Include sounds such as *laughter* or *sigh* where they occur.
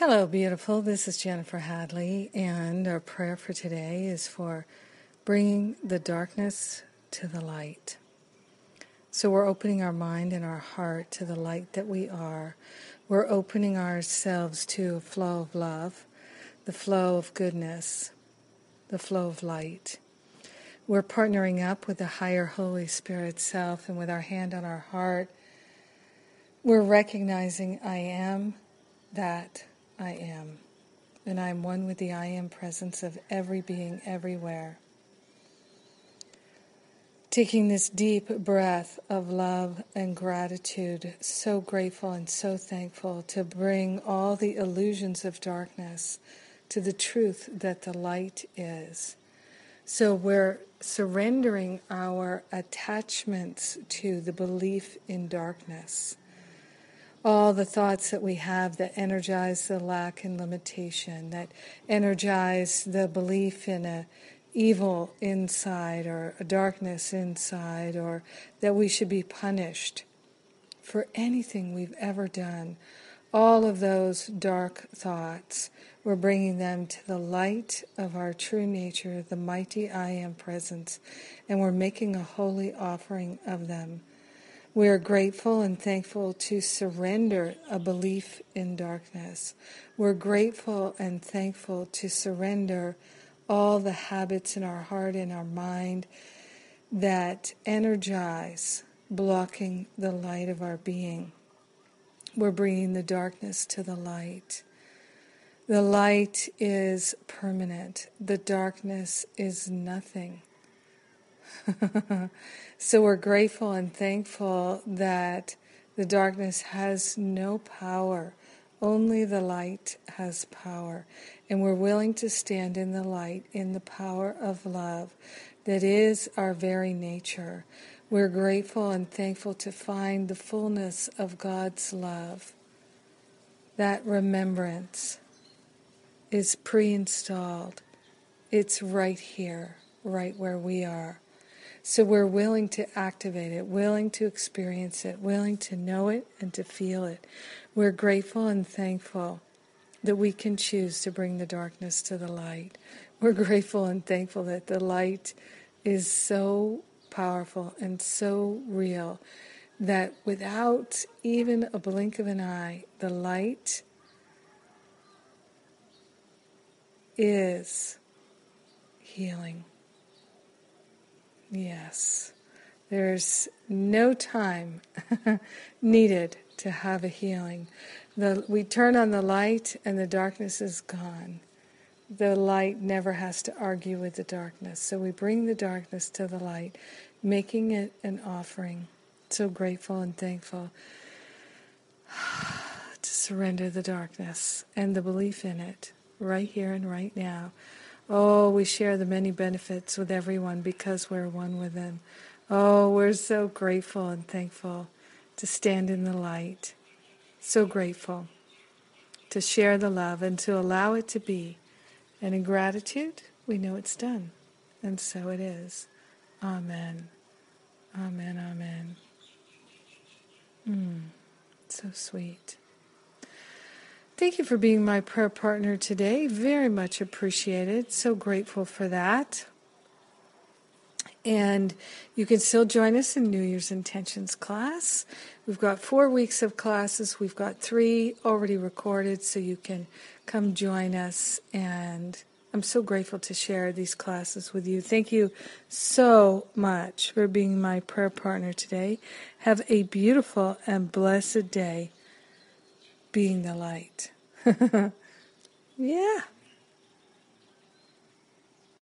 Hello, beautiful. This is Jennifer Hadley, and our prayer for today is for bringing the darkness to the light. So we're opening our mind and our heart to the light that we are. We're opening ourselves to a flow of love, the flow of goodness, the flow of light. We're partnering up with the higher Holy Spirit self, and with our hand on our heart, we're recognizing I am that I am. And I am one with the I am presence of every being everywhere. Taking this deep breath of love and gratitude, so grateful and so thankful to bring all the illusions of darkness to the truth that the light is. So we're surrendering our attachments to the belief in darkness all the thoughts that we have that energize the lack and limitation, that energize the belief in a evil inside or a darkness inside, or that we should be punished for anything we've ever done. All of those dark thoughts, we're bringing them to the light of our true nature, the mighty I Am presence, and we're making a holy offering of them we are grateful and thankful to surrender a belief in darkness. We're grateful and thankful to surrender all the habits in our heart and our mind that energize blocking the light of our being. We're bringing the darkness to the light. The light is permanent, the darkness is nothing. *laughs* so we're grateful and thankful that the darkness has no power. Only the light has power. And we're willing to stand in the light, in the power of love that is our very nature. We're grateful and thankful to find the fullness of God's love. That remembrance is pre installed, it's right here, right where we are. So we're willing to activate it, willing to experience it, willing to know it and to feel it. We're grateful and thankful that we can choose to bring the darkness to the light. We're grateful and thankful that the light is so powerful and so real that without even a blink of an eye, the light is healing. Yes. There's no time *laughs* needed to have a healing. The, we turn on the light and the darkness is gone. The light never has to argue with the darkness. So we bring the darkness to the light, making it an offering. So grateful and thankful *sighs* to surrender the darkness and the belief in it right here and right now. Oh, we share the many benefits with everyone because we're one with them. Oh, we're so grateful and thankful to stand in the light. So grateful to share the love and to allow it to be. And in gratitude, we know it's done. And so it is. Amen. Amen. Amen. Mm, so sweet. Thank you for being my prayer partner today. Very much appreciated. So grateful for that. And you can still join us in New Year's Intentions class. We've got four weeks of classes. We've got three already recorded, so you can come join us. And I'm so grateful to share these classes with you. Thank you so much for being my prayer partner today. Have a beautiful and blessed day being the light. *laughs* yeah.